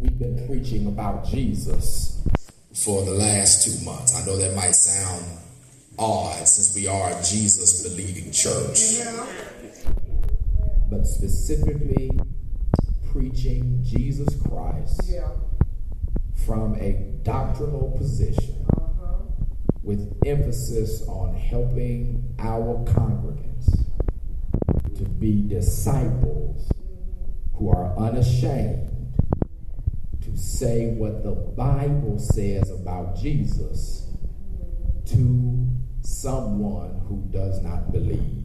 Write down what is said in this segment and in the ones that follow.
We've been preaching about Jesus for the last two months. I know that might sound odd since we are a Jesus believing church. But specifically preaching Jesus Christ from a doctrinal position with emphasis on helping our congregants to be disciples who are unashamed to say what the Bible says about Jesus to someone who does not believe.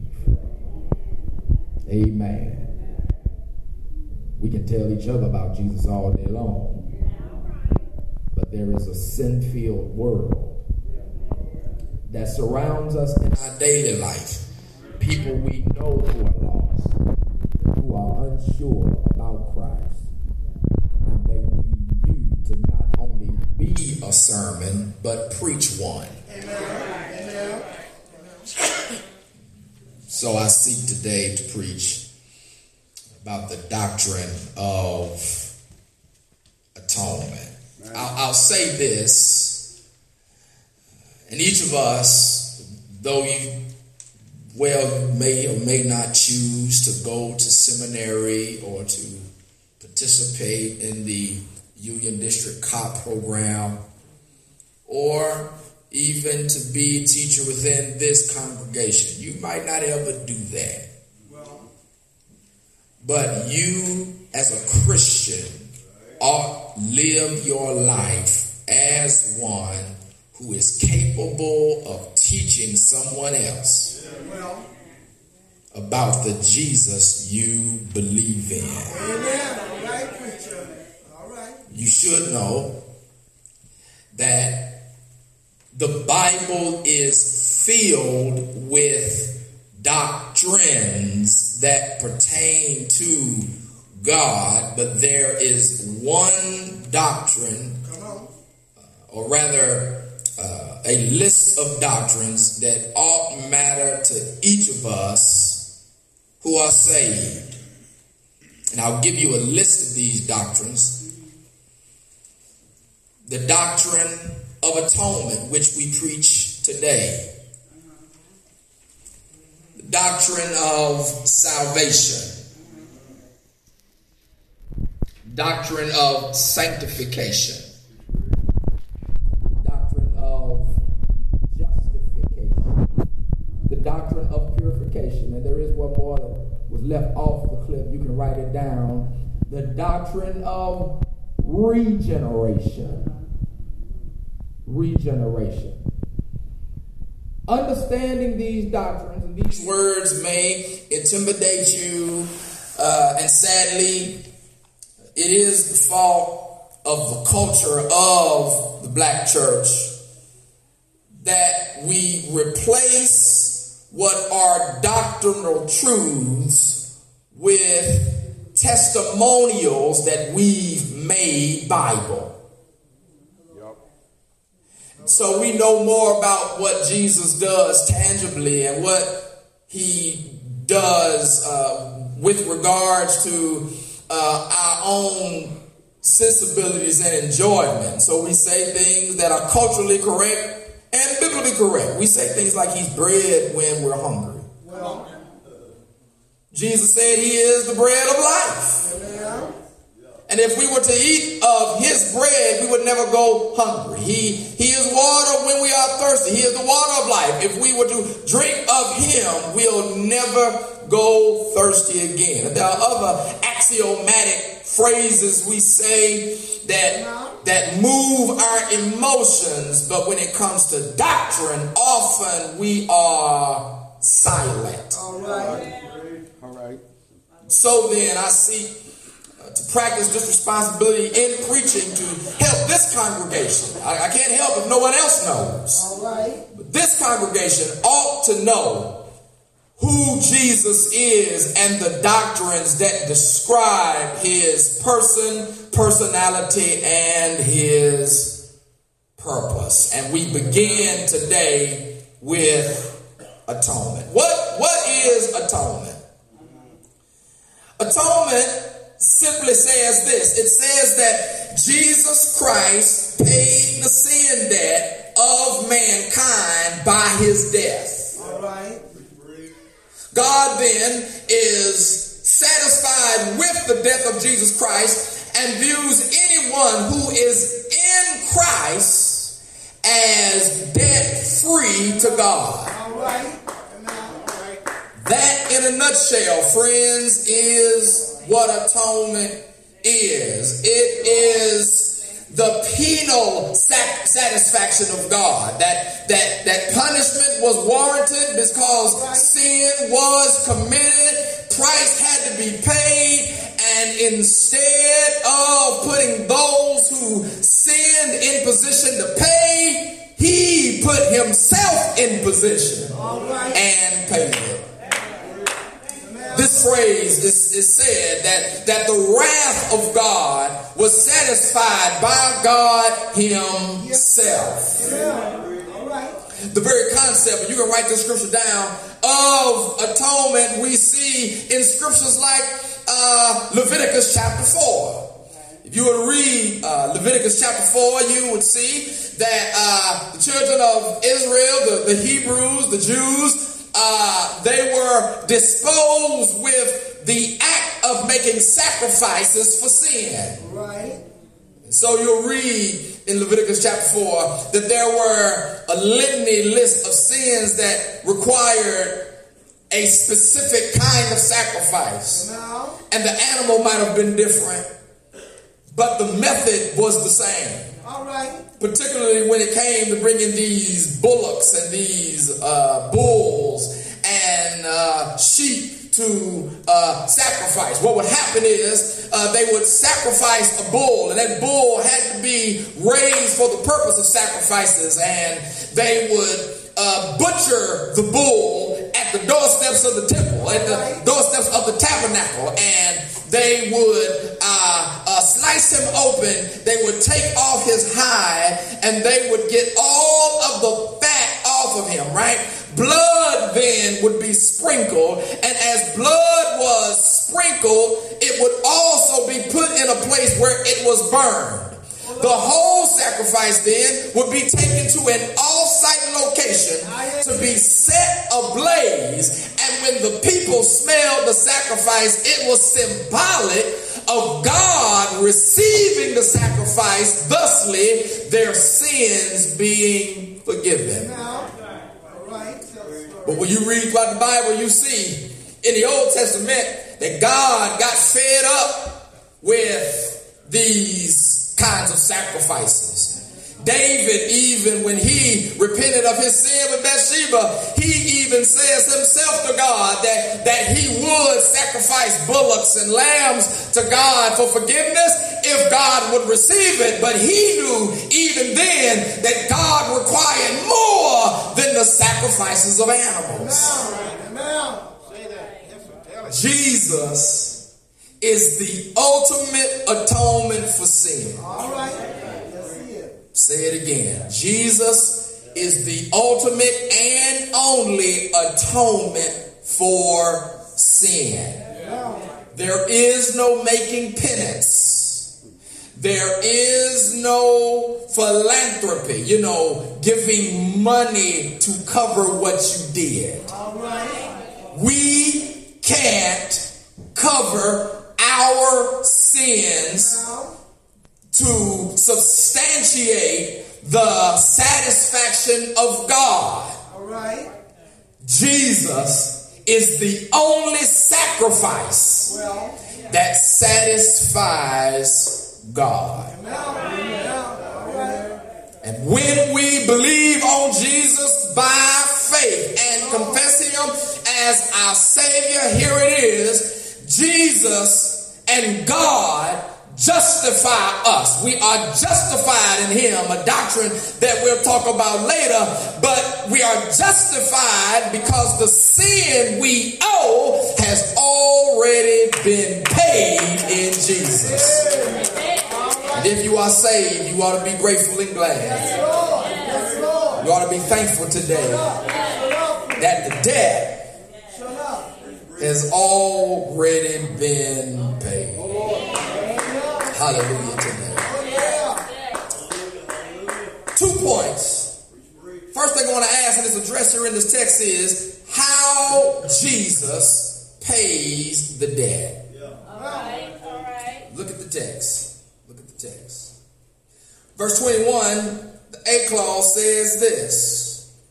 Amen. We can tell each other about Jesus all day long, but there is a sin filled world that surrounds us in our daily life. People we know who are lost, who are unsure about Christ. Sermon, but preach one. Amen. So I seek today to preach about the doctrine of atonement. I'll, I'll say this, and each of us, though you well may or may not choose to go to seminary or to participate in the Union District COP program, or even to be a teacher within this congregation. You might not ever do that. But you, as a Christian, ought live your life as one who is capable of teaching someone else about the Jesus you believe in. amen. All right, preacher. All right. You should know that the Bible is filled with doctrines that pertain to God, but there is one doctrine, on. or rather, uh, a list of doctrines that ought matter to each of us who are saved. And I'll give you a list of these doctrines. The doctrine of atonement, which we preach today. The doctrine of salvation. Doctrine of sanctification. Doctrine of justification. The doctrine of purification. And there is one more that was left off the clip. You can write it down. The doctrine of regeneration. Regeneration. Understanding these doctrines and these words may intimidate you, uh, and sadly, it is the fault of the culture of the black church that we replace what are doctrinal truths with testimonials that we've made Bible. So we know more about what Jesus does tangibly and what he does uh, with regards to uh, our own sensibilities and enjoyment. So we say things that are culturally correct and biblically correct. We say things like he's bread when we're hungry. Well, Jesus said he is the bread of life. amen. And if we were to eat of his bread, we would never go hungry. He, he is water when we are thirsty. He is the water of life. If we were to drink of him, we'll never go thirsty again. There are other axiomatic phrases we say that, that move our emotions, but when it comes to doctrine, often we are silent. All right. All right. So then, I seek to practice this responsibility in preaching to help this congregation. I, I can't help if no one else knows. All right. But this congregation ought to know who Jesus is and the doctrines that describe his person, personality, and his purpose. And we begin today with atonement. What, what is atonement? Atonement simply says this it says that Jesus Christ paid the sin debt of mankind by his death. All right. God then is satisfied with the death of Jesus Christ and views anyone who is in Christ as debt free to God. All right. That, in a nutshell, friends, is what atonement is. It is the penal sat- satisfaction of God. That that that punishment was warranted because sin was committed. Price had to be paid, and instead of putting those who sinned in position to pay, he put himself in position right. and paid it. This phrase is, is said that, that the wrath of God was satisfied by God Himself. Right. The very concept, you can write the scripture down, of atonement we see in scriptures like uh, Leviticus chapter 4. If you were to read uh, Leviticus chapter 4, you would see that uh, the children of Israel, the, the Hebrews, the Jews, uh, they were disposed with the act of making sacrifices for sin. Right. So you'll read in Leviticus chapter 4 that there were a litany list of sins that required a specific kind of sacrifice. Now, And the animal might have been different, but the method was the same. all right. Particularly when it came to bringing these bullocks and these uh, bulls and uh, sheep to uh, sacrifice. What would happen is uh, they would sacrifice a bull, and that bull had to be raised for the purpose of sacrifices, and they would uh, butcher the bull at the doorsteps of the temple, at the doorsteps of the tabernacle, and they would uh, uh, slice him open. They would take off his hide, and they would get all of the fat off of him. Right? Blood then would be sprinkled, and as blood was sprinkled, it would also be put in a place where it was burned. The whole sacrifice then would be taken to an off-site location to be set ablaze. When the people smelled the sacrifice, it was symbolic of God receiving the sacrifice, thusly their sins being forgiven. Now, all right. Tell the story. But when you read throughout the Bible, you see in the Old Testament that God got fed up with these kinds of sacrifices. David, even when he repented of his sin with Bathsheba, he even says himself to God that, that he would sacrifice bullocks and lambs to God for forgiveness if God would receive it. But he knew even then that God required more than the sacrifices of animals. Jesus is the ultimate atonement for sin. All right. Say it again. Jesus is the ultimate and only atonement for sin. There is no making penance. There is no philanthropy, you know, giving money to cover what you did. We can't cover our sins to substantiate the satisfaction of God. all right. Jesus is the only sacrifice Well, that satisfies God. now, now, all right. And when we believe on Jesus by faith and oh. confess Him as our Savior, here it is Jesus and God justify us. We are justified in Him, a doctrine that we'll talk about later, but we are justified because the sin we owe has already been paid in Jesus. And if you are saved, you ought to be grateful and glad. You ought to be thankful today that the debt has already been paid. Hallelujah today. Two points. First thing I want to ask, and it's addressed here in this text, is how Jesus pays the debt. All right, all right. Look at the text. Look at the text. Verse 21, the A clause says this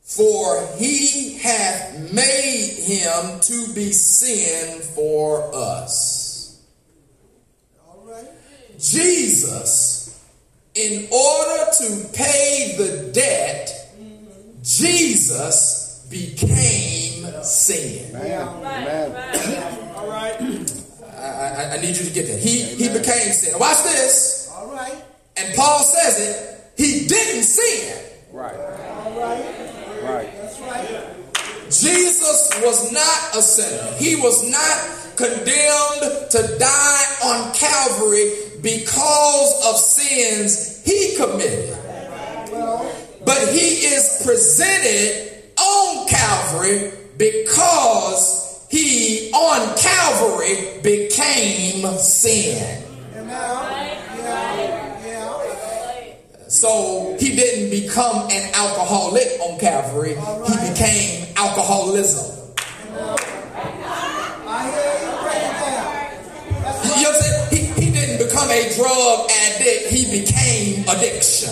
For he hath made him to be sin for us. All right. Jesus, in order to pay the debt, Jesus became sin. Yeah. Right, right. All right. I, I, I need you to get that. He, he became sin. Watch this. All right. And Paul says it, he didn't sin. Right. All right. Right. That's right. Jesus was not a sinner. He was not condemned to die on Calvary because of sins he committed. But he is presented on Calvary because he on Calvary became sin. So he didn't become an alcoholic on Calvary. He became alcoholism. You know a drug addict. He became addiction.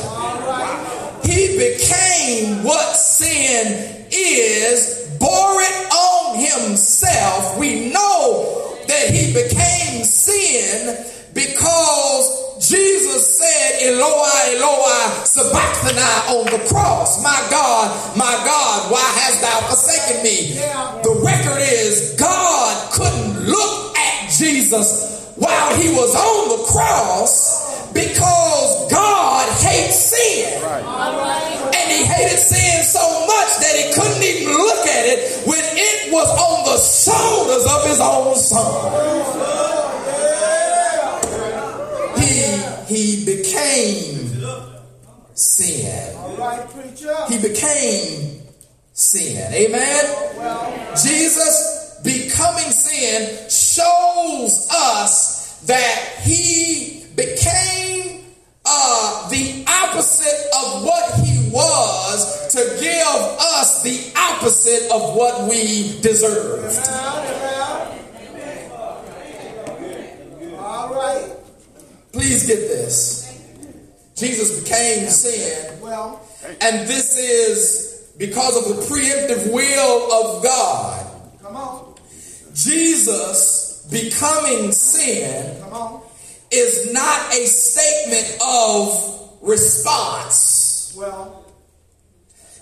He became what sin is, bore it on himself. We know that he became sin because Jesus said, Eloi, Eloi, sabachthani on the cross. My God, my God, why hast thou forsaken me? The record is God couldn't look at Jesus while he was on the cross because God hates sin. And he hated sin so much that he couldn't even look at it when it was on the shoulders of his own son. He, he became sin. All right, preacher. He became sin. Amen. Jesus becoming sin shows us that he became uh, the opposite of what he was to give us the opposite of what we deserved. down and out. All right. Please get this. Jesus became sin, Well, and this is because of the preemptive will of God. come on. Jesus becoming sin is not a statement of response. Well,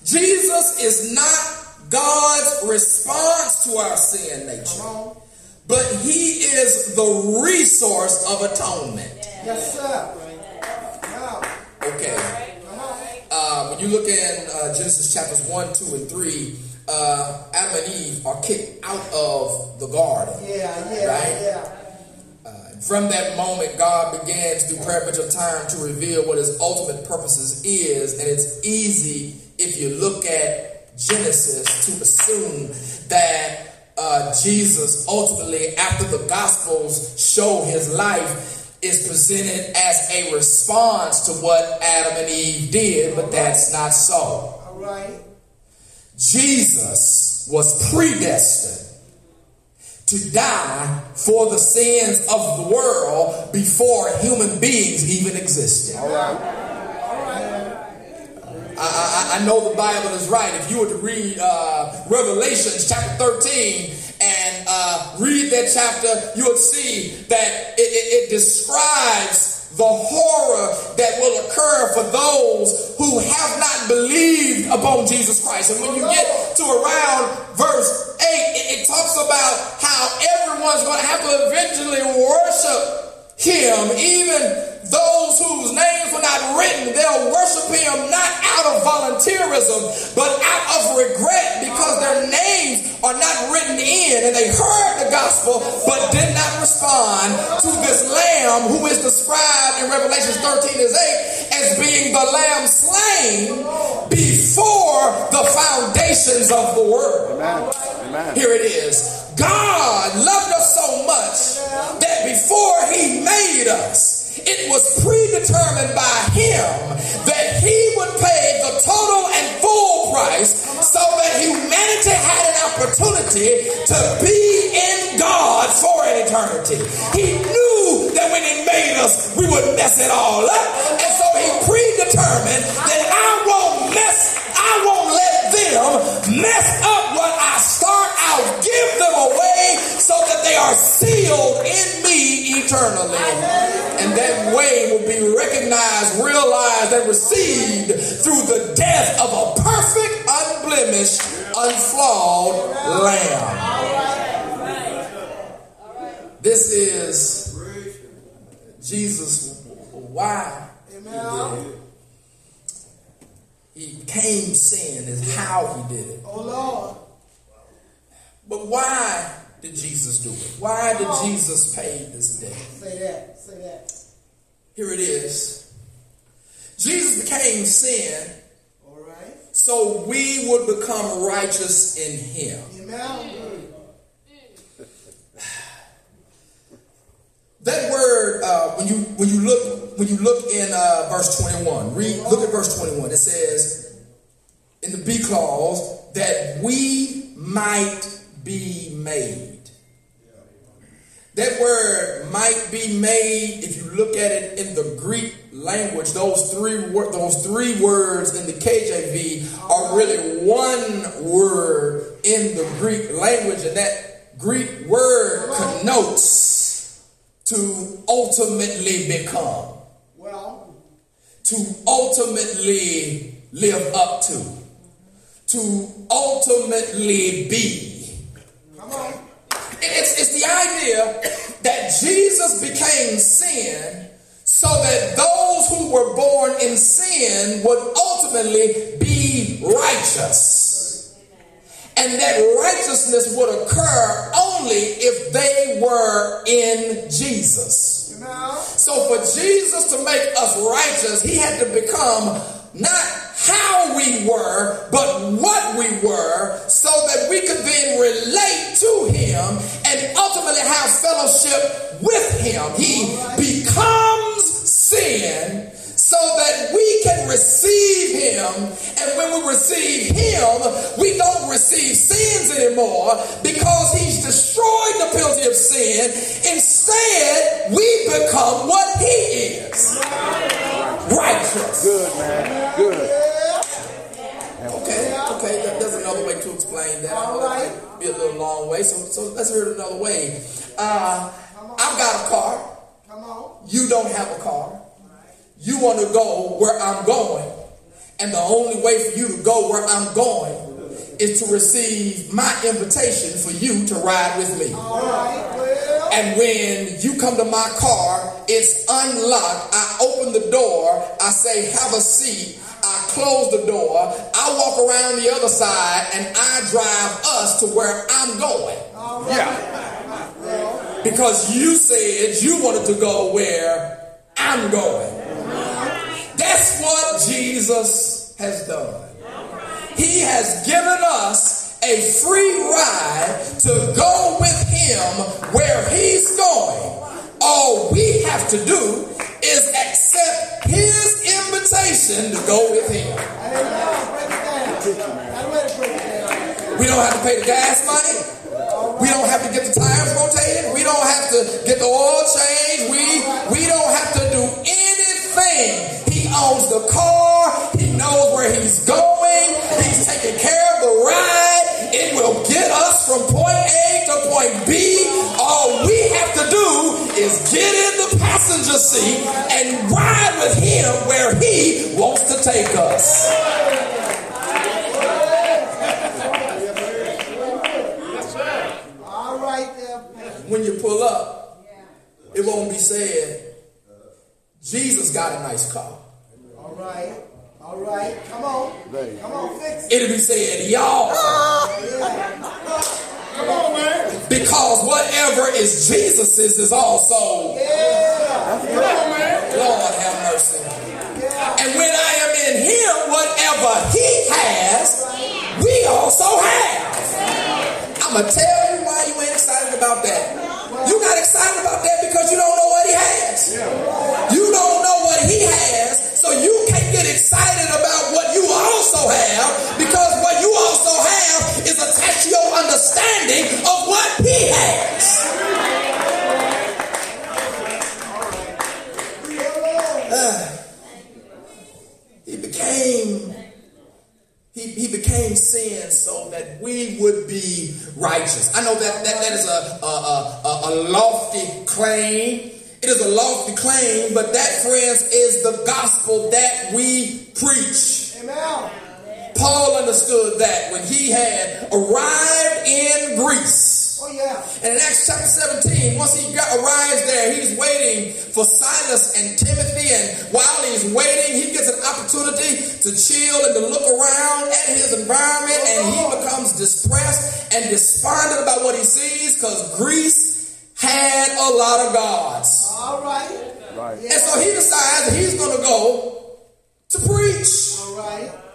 Jesus is not God's response to our sin nature, but He is the resource of atonement. Yes, sir. Now, Okay. Uh, when you look in uh, Genesis chapters 1, 2, and 3, uh, Adam and Eve are kicked out of the garden. Yeah, yeah, Right. yeah. From that moment, God begins through of time to reveal what his ultimate purposes is. And it's easy if you look at Genesis to assume that uh, Jesus ultimately, after the Gospels show his life, is presented as a response to what Adam and Eve did, but that's not so. All right. Jesus was predestined to die for the sins of the world before human beings even existed. All right. I, I, I know the Bible is right. If you were to read uh, Revelations chapter 13 and uh, read that chapter, you would see that it, it, it describes the horror that will occur for those who have not believed upon Jesus Christ. And when you get to around verse 8, it, it talks about how everyone's going to have to eventually worship him, even those whose names were not written, they'll worship him not out of volunteerism, but out of regret because their names are not written in and they heard the gospel but did not respond to this lamb who is described in Revelation 13 as 8 as being the lamb slain before the foundations of the world. Amen. Amen. Here it is. God loved us so much that before he made us, It was predetermined by him that he would pay the total and full price so that humanity had an opportunity to be in God for an eternity. He knew that when he made us, we would mess it all up. And so he predetermined that I won't mess, I won't let them mess up what I start. I'll give them away so that they are sealed in me eternally. And that way will be recognized, realized, and received through the death of a perfect, unblemished, unflawed lamb. This is Jesus. Why? Amen. He became sin is how he did it. Oh, Lord. But why did Jesus do it? Why did Jesus pay this debt? Say that. Say that. Here it is. Jesus became sin All right. so we would become righteous in him. Amen. That word, uh, when you when you look when you look in uh, verse twenty one, read look at verse twenty one. It says in the B clause that we might be made. That word might be made. If you look at it in the Greek language, those three those three words in the KJV are really one word in the Greek language, and that Greek word connotes to ultimately become, to ultimately live up to, to ultimately be. It's, it's the idea that Jesus became sin so that those who were born in sin would ultimately be righteous. And that righteousness would occur only if they were in Jesus. So for Jesus to make us righteous, he had to become not how we were, but what we were, so that we could then relate to him and ultimately have fellowship with him. He becomes sin so that we can receive him. And when we receive him, we don't receive sins anymore because he's destroyed the penalty of sin. Instead, we become what he is righteous. Good, man. Good. Okay, there's another way to explain that. That might be a little long way, so, so let's hear it another way. Uh, I've got a car. Come on. You don't have a car. You want to go where I'm going. And the only way for you to go where I'm going is to receive my invitation for you to ride with me. All right. And when you come to my car, it's unlocked. I open the door. I say, have a seat. Close the door. I walk around the other side and I drive us to where I'm going. right. Yeah. Because you said you wanted to go where I'm going. That's what Jesus has done. He has given us a free ride to go with him where he's going. All we have to do is accept his invitation to go with him. We don't have to pay the gas money. We don't have to get the tires rotated. We don't have to get the oil changed. We we don't have to do anything. He owns the car. He knows where he's going. He's taking care of the ride. It will get us from point A to point B. All we have is get in the passenger seat and ride with him where he wants to take us. All right when you pull up, it won't be said, Jesus got a nice car. All right. All right. Come on. Come on. Fix it. It'll be said, y'all. Come on, man. Because whatever is Jesus's is also, Yeah. Come on, man. Lord have mercy. Yeah. And when I am in him, whatever he has, we also have. I'm going to tell you why you ain't excited about that. You're not excited about that because you don't know what he has. You so you can't get excited about what you also have because what you also have is attached to your understanding of what he has. Uh, he became he, he became sin so that we would be righteous. I know that that, that is a, a, a, a lofty claim. It is a lofty claim, but that, friends, is the gospel that we preach. Amen. Paul understood that when he had arrived in Greece. Oh, yeah. And in Acts chapter 17, once he got, arrives there, he's waiting for Silas and Timothy. And while he's waiting, he gets an opportunity to chill and to look around at his environment. Oh, and he becomes distressed and despondent about what he sees because Greece had a lot of gods. All right. Right. And so he decides that he's going to go to preach. All right.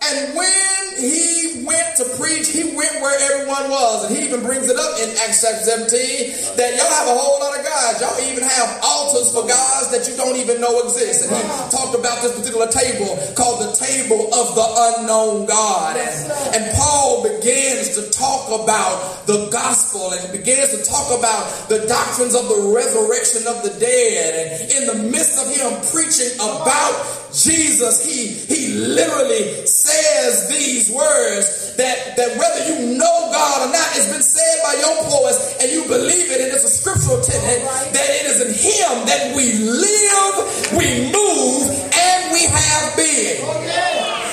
And when he went to preach, he went where everyone was. And he even brings it up in Acts chapter 17 that y'all have a whole lot of gods. Y'all even have altars for gods that you don't even know exist. And he talked about this particular table called the table of the unknown God. And, and Paul begins to talk about the gospel and begins to talk about the doctrines of the resurrection of the dead. And in the midst of him preaching about Jesus, he, he literally says these words that, that whether you know God or not, it's been said by your poets and you believe it, and it's a scriptural tenet that it is in him that we live, we move, and we have been.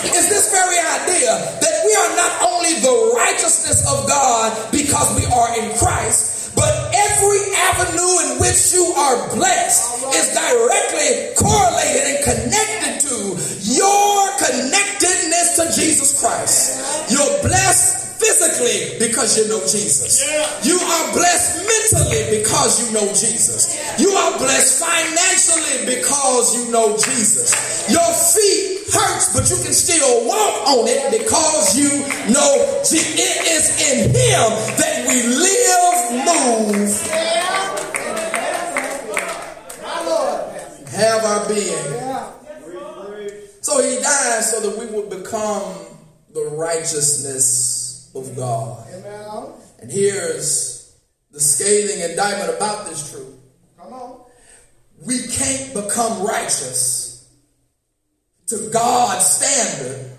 It's this very idea that we are not only the righteousness of God because we are in Christ, but every avenue in which you are blessed is directly correlated and connected to your connectedness to Jesus Christ. You're blessed physically because you know Jesus. You are blessed mentally because you know Jesus. You are blessed financially because you know Jesus. Your but you can still walk on it because you know It is in Him that we live, move, have our being. So He died so that we would become the righteousness of God. And here's the scathing indictment about this truth. Come on. We can't become righteous to God's standard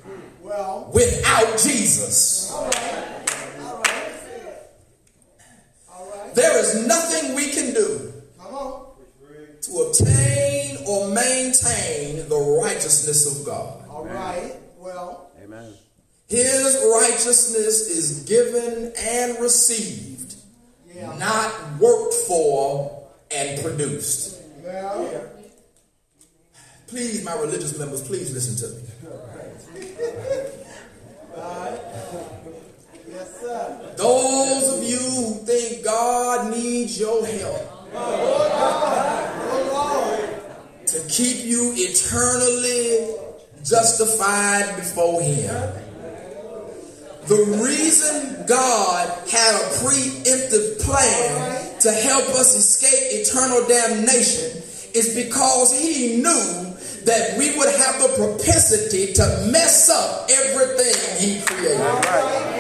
Well, without Jesus. all right. All right. All right. There is nothing we can do Come on. to obtain or maintain the righteousness of God. All right. Well, Amen. His righteousness is given and received, yeah. not worked for and produced. Well, Please, my religious members, please listen to me. yes, sir. Those of you who think God needs your help to keep you eternally justified before Him. The reason God had a preemptive plan to help us escape eternal damnation is because He knew that we would have the propensity to mess up everything He created.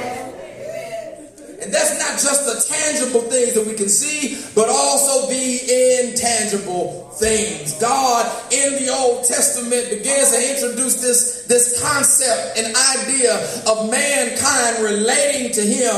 And that's not just the tangible things that we can see, but also the intangible things. God in the Old Testament begins to introduce this, this concept and idea of mankind relating to him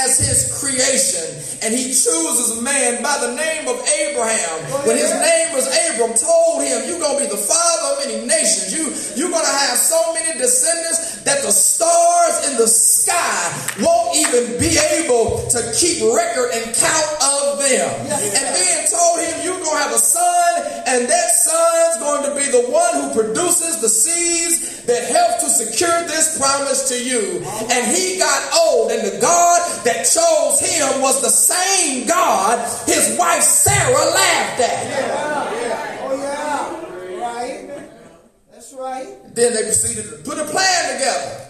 as his creation. And he chooses a man by the name of Abraham. Oh, when his name was Abram, told him, You're gonna be the father of many nations. You, you're gonna have so many descendants that the stars in the sky won't even be able to keep record and count of them. And then told him, You're gonna have a son, and that son's going to be the one who produces the seeds that help to secure this promise to you. And he got old, and the God that chose him was the same God his wife Sarah laughed at. Oh, yeah. Right. That's right. Then they proceeded to put a plan together.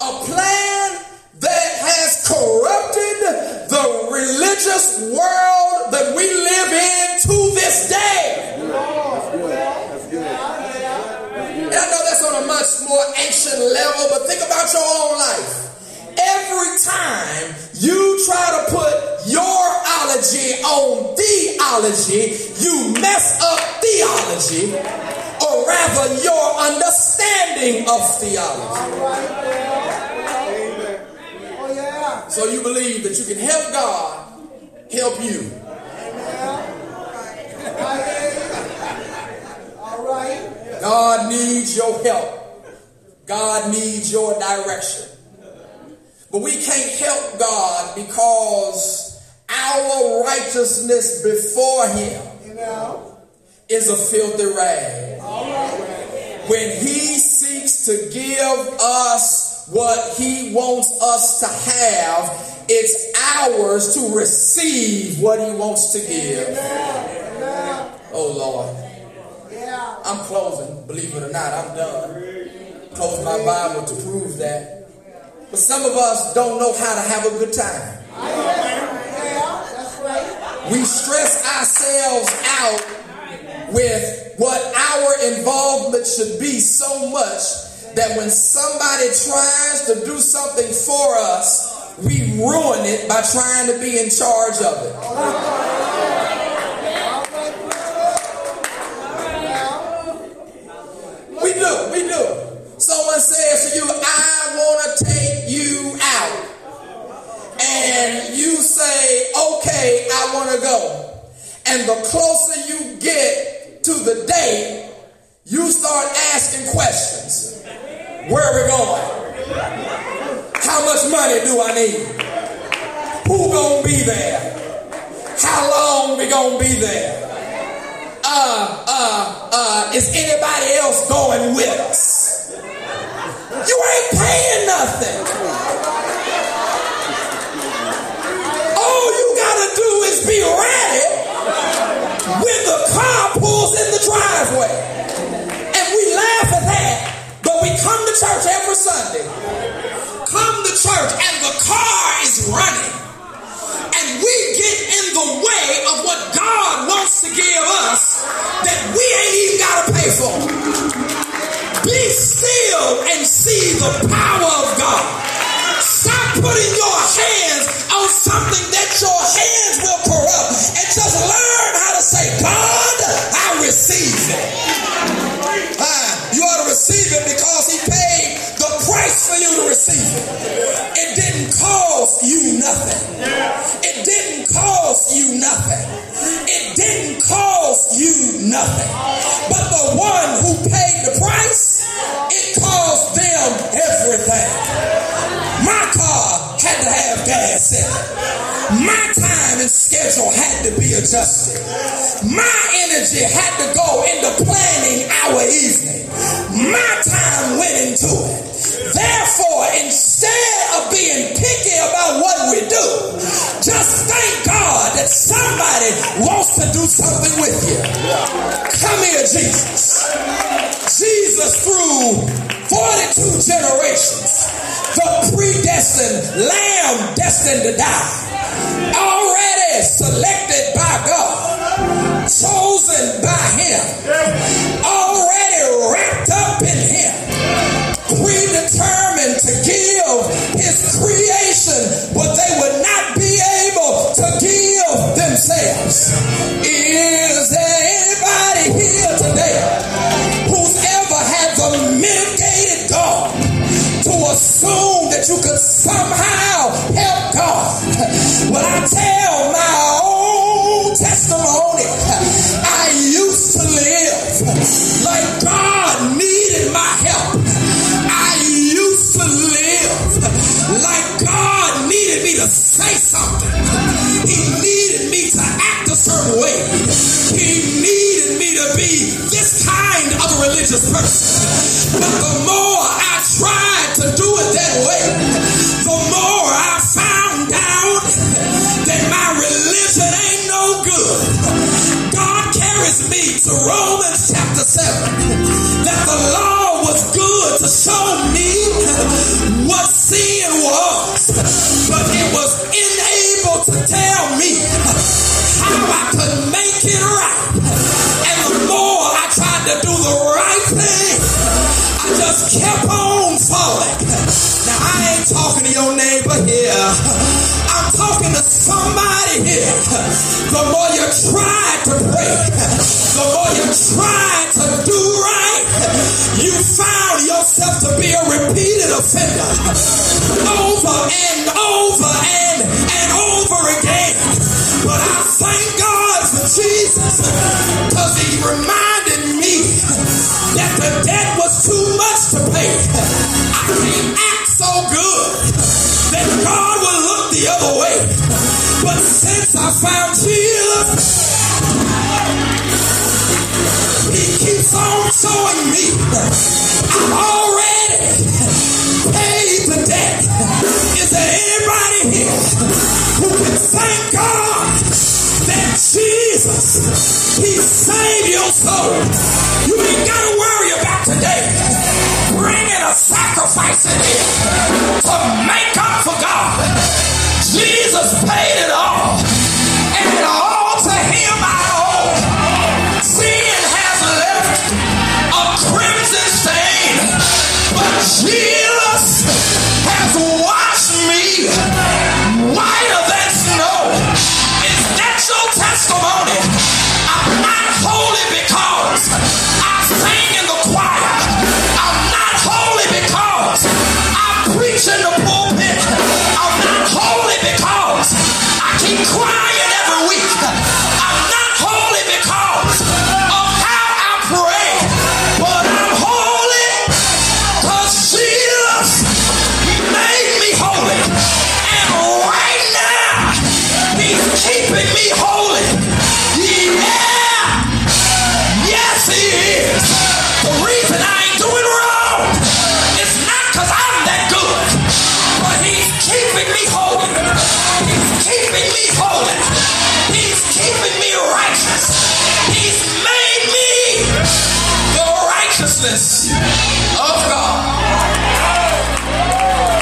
A plan that has corrupted the religious world that we live in to this day. That's good. I know that's on a much more ancient level, but think about your own life. Every time you try to put your ology on theology, you mess up theology, or rather your understanding of theology. So you believe that you can help God help you. All right. God needs your help. God needs your direction. But we can't help God because our righteousness before Him is a filthy rag. When He seeks to give us what He wants us to have, it's ours to receive what He wants to give. Oh Lord. I'm closing, believe it or not, I'm done. Close my Bible to prove that. But some of us don't know how to have a good time. We stress ourselves out with what our involvement should be so much that when somebody tries to do something for us, we ruin it by trying to be in charge of it. We do, we do. Someone says to you, I want to take you out. And you say, okay, I want to go. And the closer you get to the date, you start asking questions. Where are we going? How much money do I need? Who gonna be there? How long we gonna be there? Uh, uh, uh, is anybody else going with us? You ain't paying nothing. All you gotta do is be ready when the car pulls in the driveway. Laugh at that, but we come to church every Sunday. Come to church and the car is running. And we get in the way of what God wants to give us that we ain't even gotta pay for. Be still and see the power of God. Stop putting your hands on something that your hands will corrupt and just learn how to say, God, I receive it. Because he paid the price for you to receive it. It didn't cost you nothing. It didn't cost you nothing. It didn't cost you nothing. But the one who paid the price, it cost them everything. My time and schedule had to be adjusted. My energy had to go into planning our evening. My time went into it. Therefore, instead of being picky about what we do, just thank God that somebody wants to do something with you. Come here, Jesus. Jesus, through 42 generations, lamb destined to die, already to say something. He needed me to act a certain way. He needed me to be this kind of a religious person. But the just kept on falling. Now I ain't talking to your neighbor here. I'm talking to somebody here. The more you try to pray, the more you try to do right, you found yourself to be a repeated offender over and over found healer. He keeps on showing me I've already paid the debt. Is there anybody here who can thank God that Jesus, He saved your soul? You ain't got to worry about today. Bringing a sacrifice in here to make up for God. Jesus paid it all. Jesus